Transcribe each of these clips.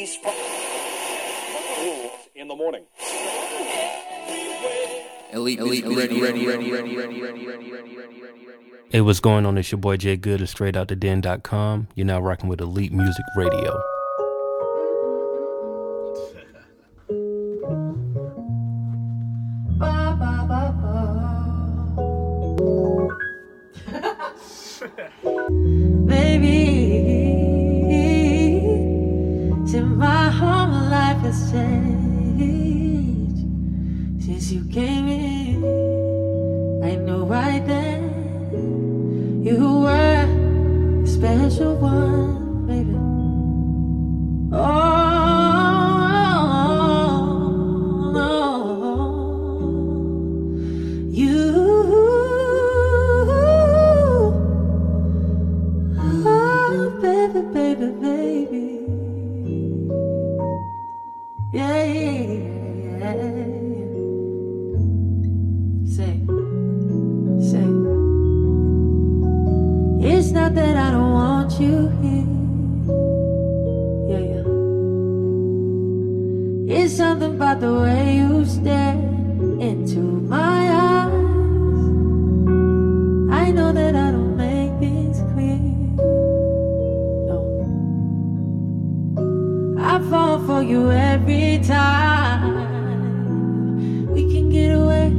release from in the morning. Elite, elite, ready, ready, ready, ready, ready, ready, ready, ready, Hey, what's going on? It's your boy Jay Good of StraightOutTheDen.com. You're now rocking with Elite Music Radio. You every time. We can get away.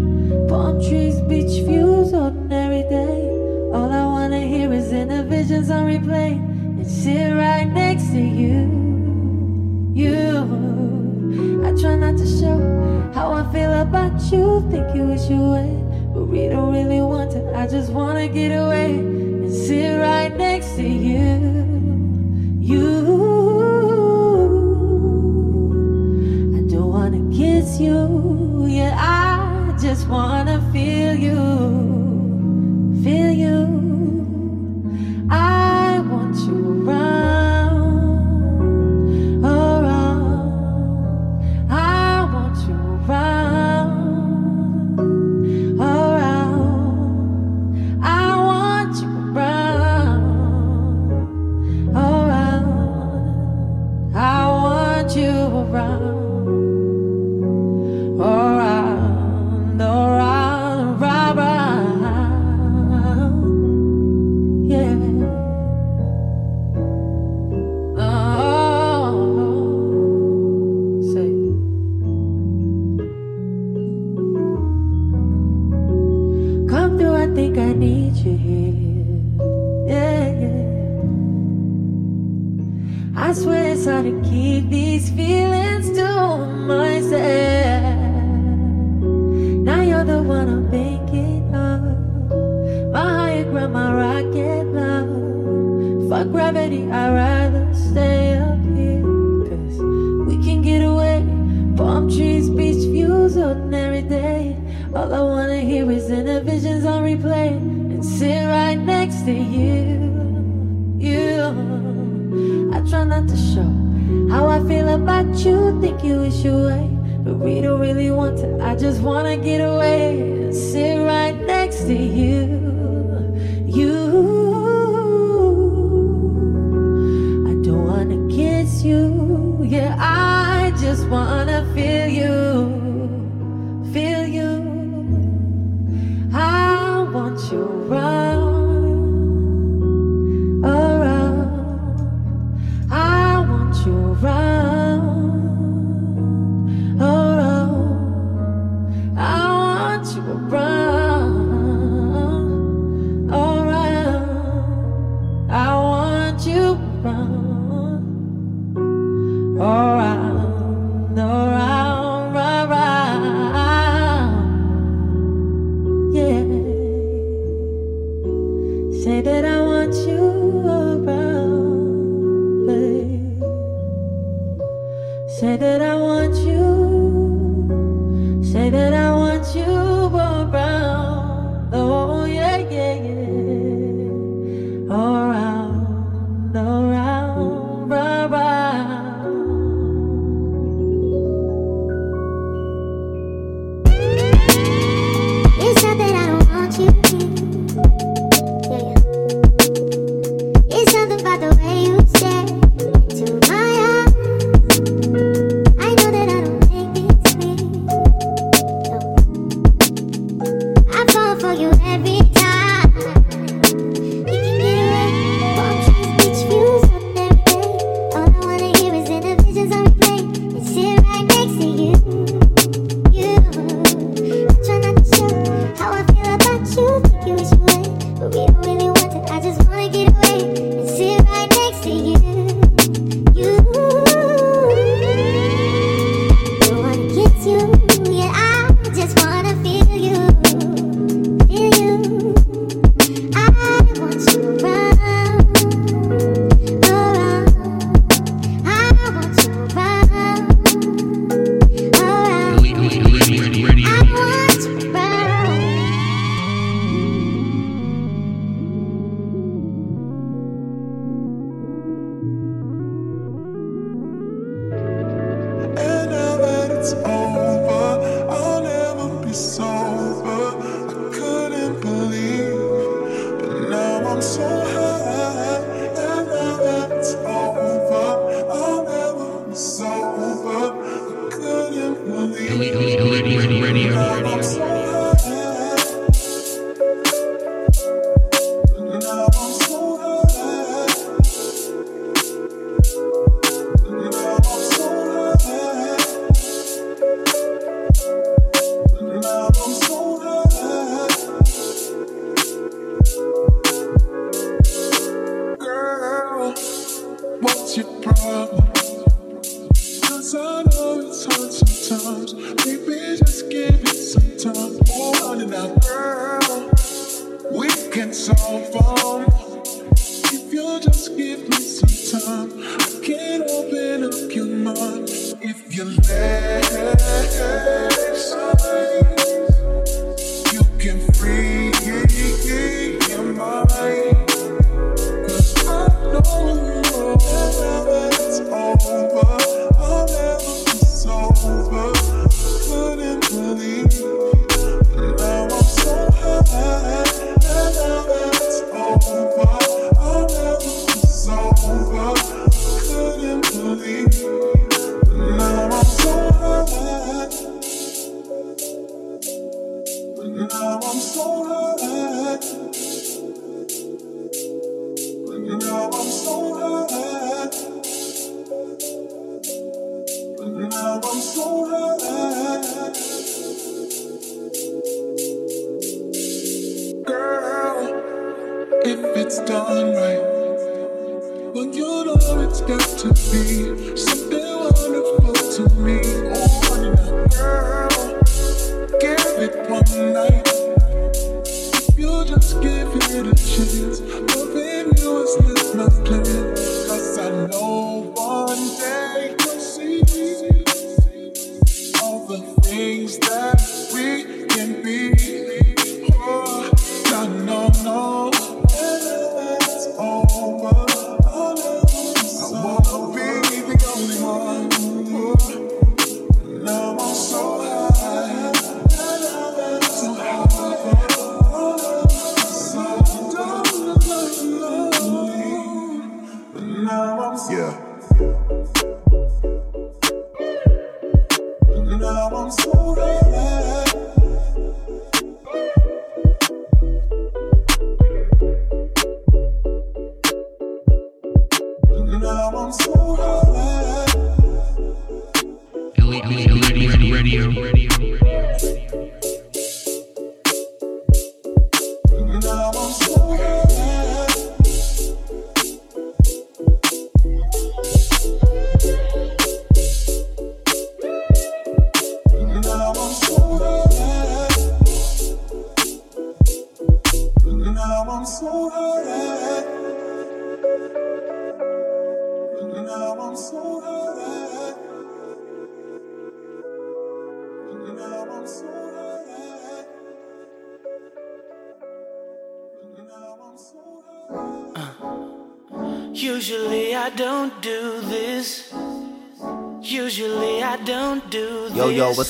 Palm trees, beach views, ordinary day. All I wanna hear is inner visions on replay and sit right next to you. You. I try not to show how I feel about you. Think you wish you would, but we don't really want to. I just wanna get away and sit right next to you. You. Wanna I swear it's hard to keep these feelings to myself. Now you're the one I'm thinking of. My higher ground, my rocket love. Fuck gravity, I'd rather stay up here. Cause we can get away. Palm trees, beach views, ordinary day. All I wanna hear is inner visions on replay. And sit right next to you. To show how I feel about you. Think you wish you away. But we don't really want to. I just wanna get away and sit right next to you. You. I don't wanna kiss you. Yeah, I just wanna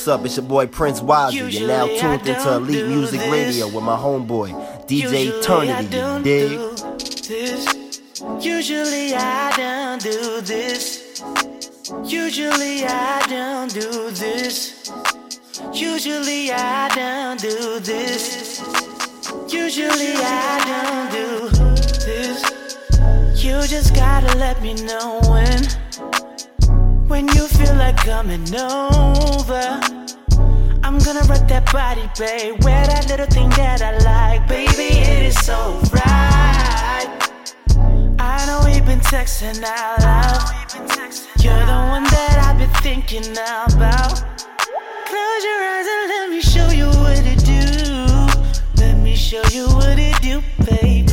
what's up? It's your boy Prince Wazzy. You're now tuned into Elite Music. Radio with my homeboy, DJ Usually I Eternity. You dig? do. Usually I don't do this. Usually I don't do this. Usually I don't do this. Usually I don't do this. You just gotta let me know when. When you feel like coming over. I'm gonna rock that body, babe. Wear that little thing that I like, baby. It is so right. I know we've been texting out loud. You're the one that I've been thinking about. Close your eyes and let me show you what it do. Let me show you what it do, baby.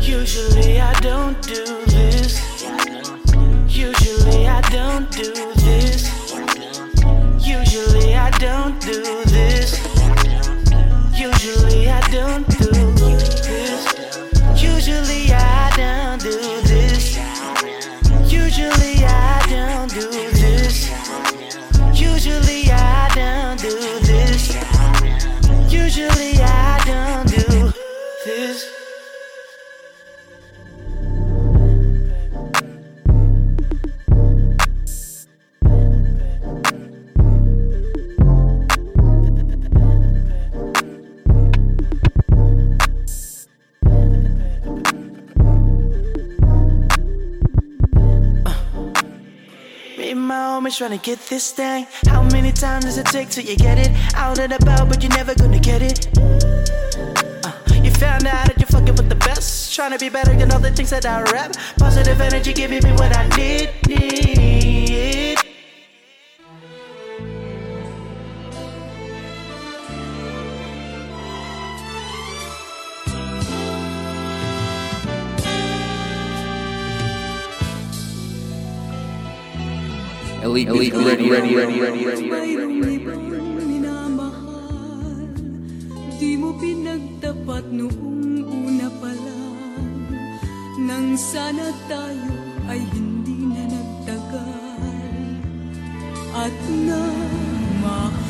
Usually I don't do do this. Usually I don't do this. Usually I don't do this. Usually I don't do this. Usually just trying to get this thing. How many times does it take till you get it? Out and about, but you're never gonna get it. Uh, you found out that you're fucking with the best. Trying to be better than all the things that I rap. Positive energy giving me what I need. need. elite, elite, ready, ready, ready, ready, ready, Di mo pinagtapat noong una pa lang Nang sana tayo ay hindi na nagtagal. At na mahal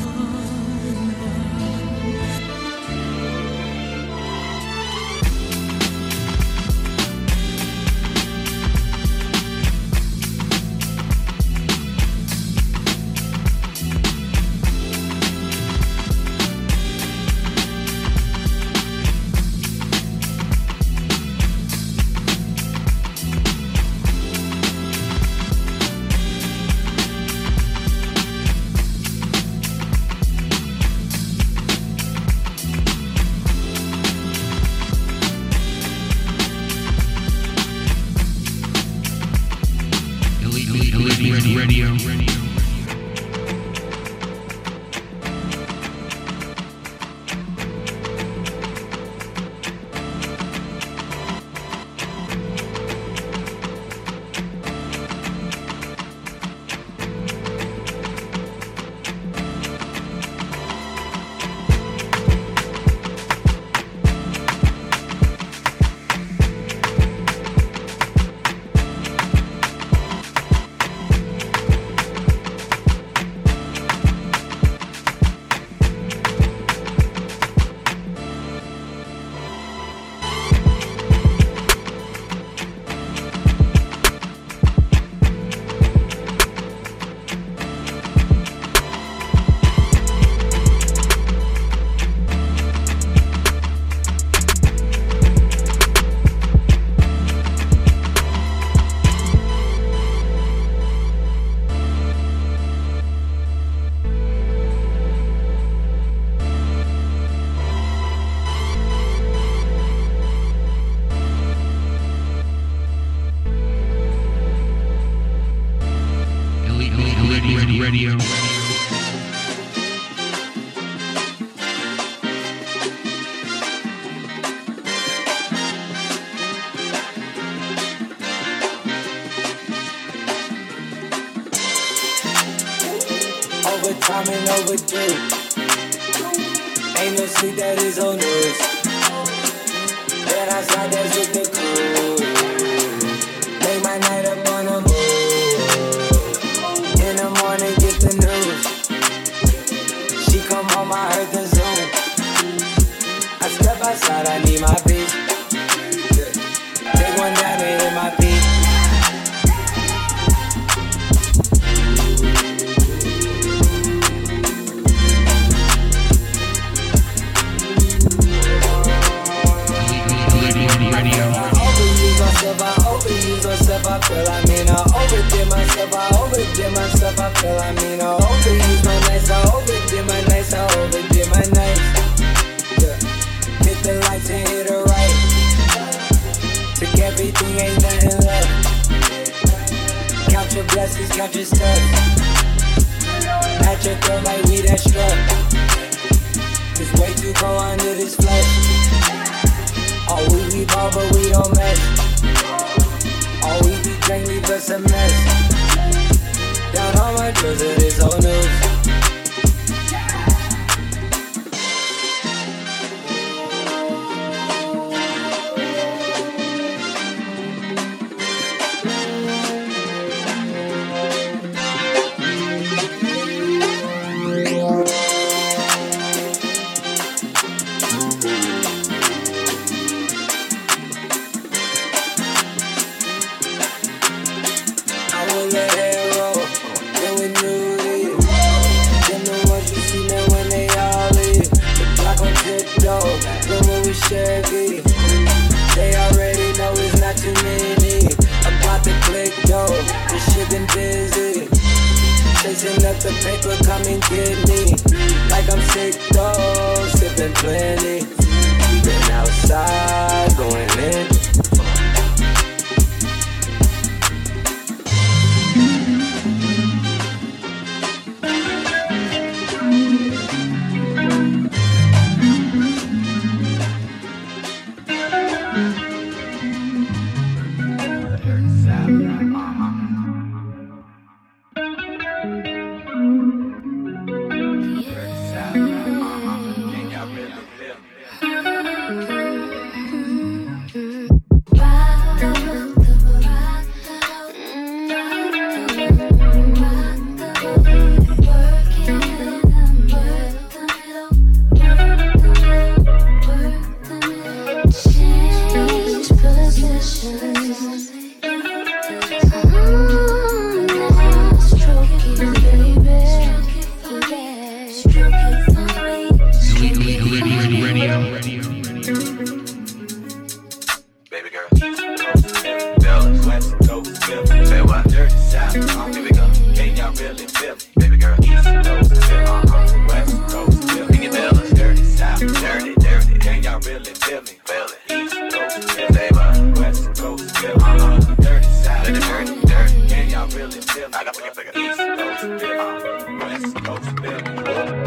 the paper, come and get me. Like I'm sick though, sipping blend. Coast, Philly.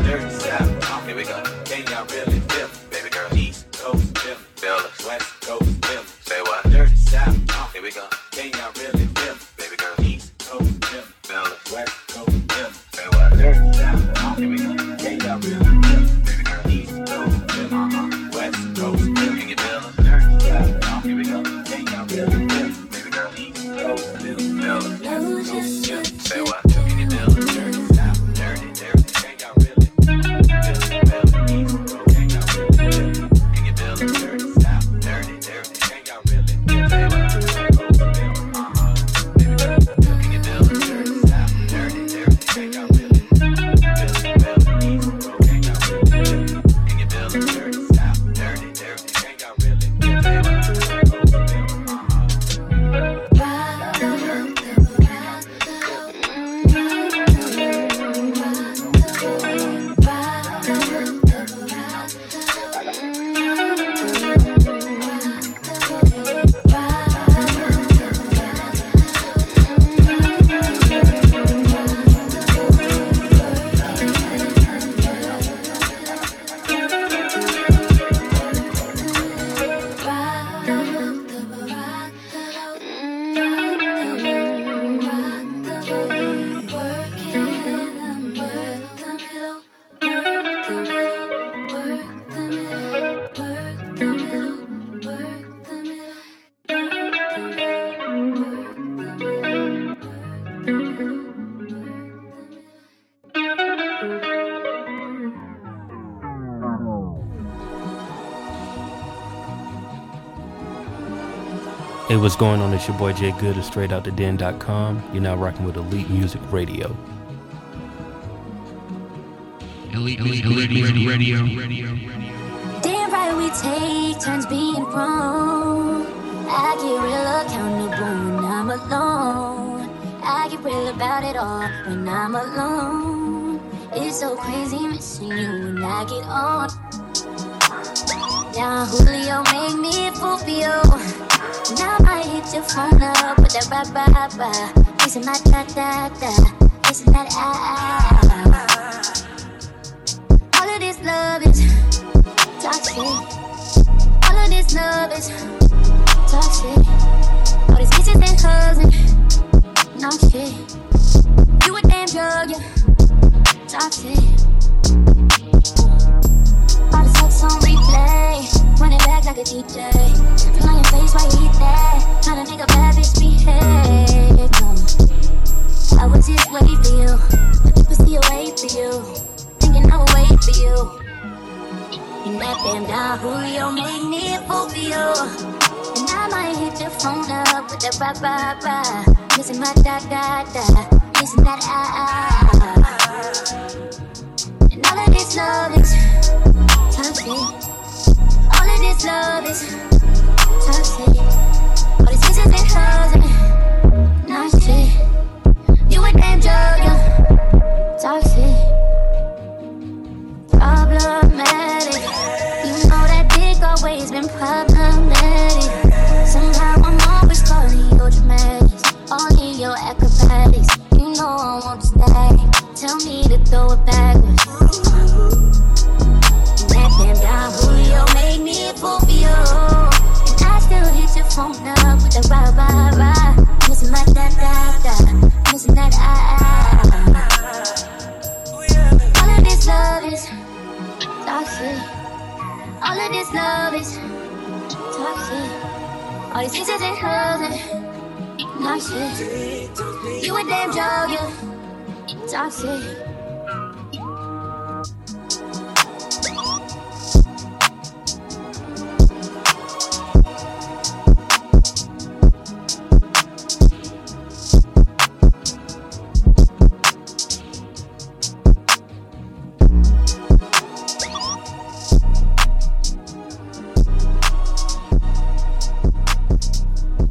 Dirty South, here we go. Can y'all really Hey, what's going on? It's your boy Jay Good of StraightOutTheDen.com. You're now rocking with Elite Music Radio. Elite, elite, elite, elite radio. Damn right we take turns being wrong. I get real accountable when I'm alone. I get real about it all when I'm alone. It's so crazy missing you when I get on. Don Julio make me fool for you. Now I hit your phone up with that rah rah rah. Missing my da da da. Missing that ah ah. All of this love is toxic. All of this love is toxic. All these kisses and hugs and no shit. You a damn drug, yeah. Toxic. All the sex on replay. Run it back like a DJ. Your face while you eat that. Tryna make a bad bitch behave. I was just waiting for you. The pussy away for you. Thinking I would wait for you. And that damn Don Julio made me a fool for you. And I might hit your phone up with that rah rah rah. Missing my da da da. Missing that ah ah. And all of this love is toxic love is toxic. All these kisses and hugs. You a you toxic. Problematic. You know that dick always been problematic. Somehow I'm always calling your dramatics, all your acrobatics. You know I want to stay. Tell me to throw it back. That ah. All of this love is toxic. All of this love is toxic. All these kisses and hugs and toxic. You a damn drug, you toxic.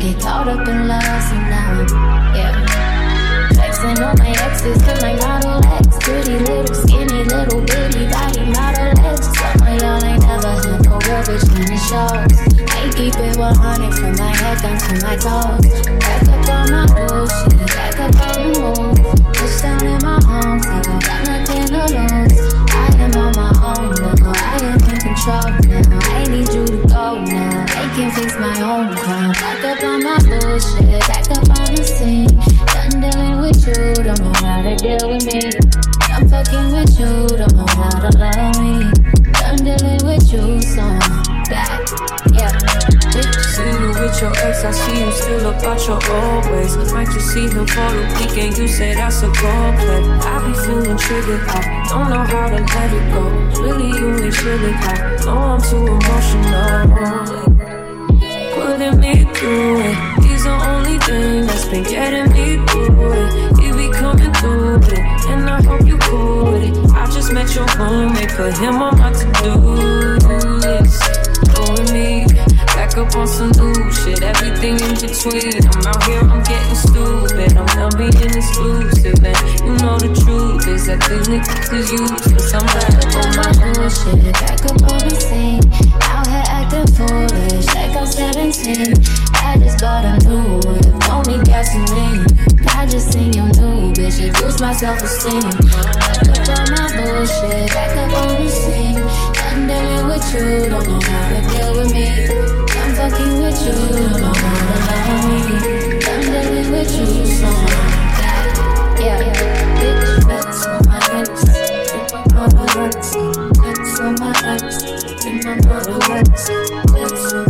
Get caught up in love, so now I'm, yeah. Flexing on my exes, cause my model X. Pretty little, skinny, little bitty body model X. Some of y'all ain't never had no real bitch in the shows. I keep it 100 from my head down to my toes. Back up on my bullshit, back up on the move. Push down in my arms, I got nothing to lose. I am on my own now, I am in control now. I need you to go now, I can fix my own crime. Back up on my bullshit, back up on the scene. Done dealing with you, don't know how to deal with me. I'm fucking with you, don't know how to love me. Done dealing with you, so I'm back, yeah. You with your ex, I see you still about your old ways. Might just see him for the weekend, you say that's a goal play. I be feeling triggered, I don't know how to let it go. Really, you ain't chilling, I know I'm too emotional. Putting me through it, he's the only thing that's been getting me through it. He be coming through it, and I hope you cool with it. I just met your roommate, put him on my to-do list. Doing me, back up on some new shit, everything in between. I'm out here, I'm getting stupid. I'm done being exclusive. And you know the truth is that these niggas is useless. I'm back up on my own bullshit, back up on the scene. Out here acting foolish, like I'm 17. I just bought a new whip, don't need gasoline. I just seen your new bitch, it boosts my self-esteem. Back up on my bullshit, back up on the scene. I'm dealing with you, don't know how to deal with me. I'm fucking with you, don't love me. I'm dealing with you, so yeah, bitch, that's on my mother hurts, that's on my lips. If my mother hurts, that's my.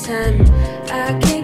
sun. I can't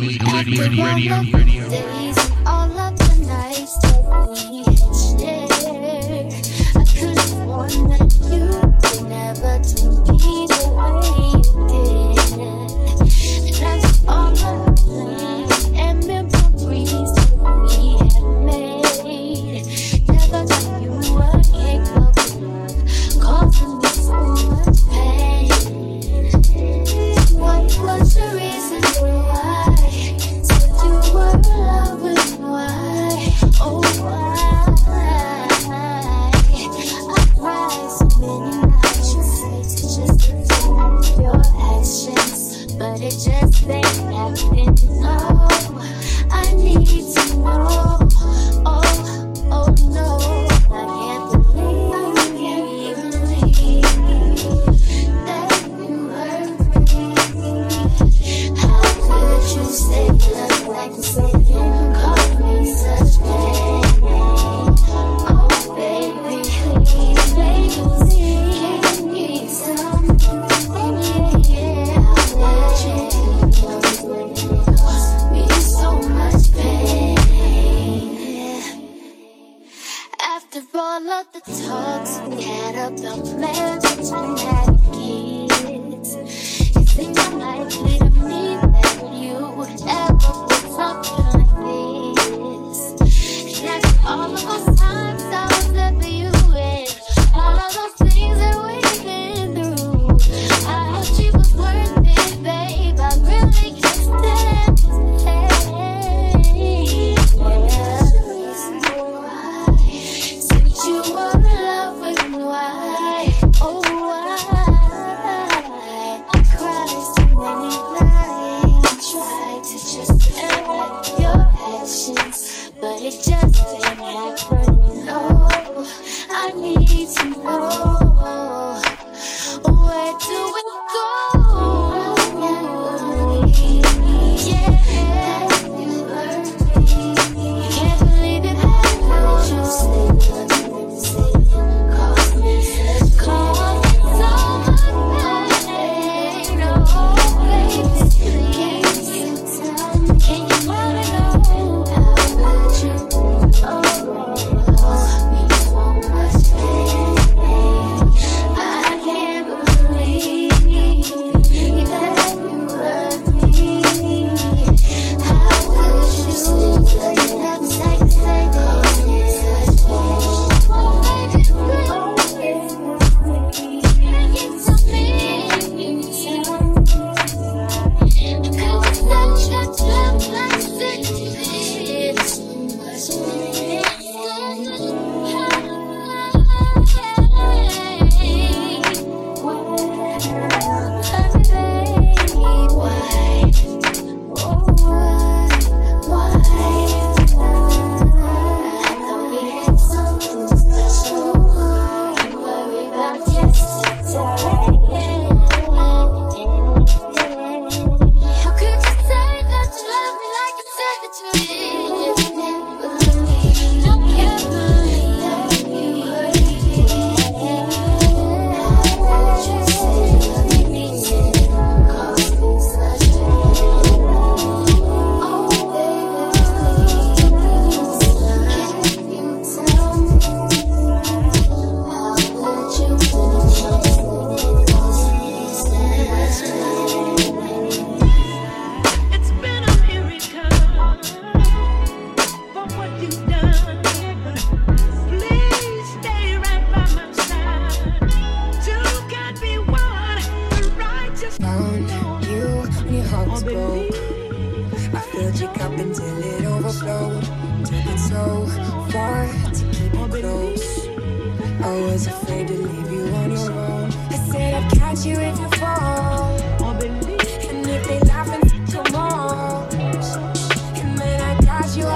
I couldn't want you.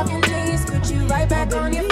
please. Put you right back on your feet.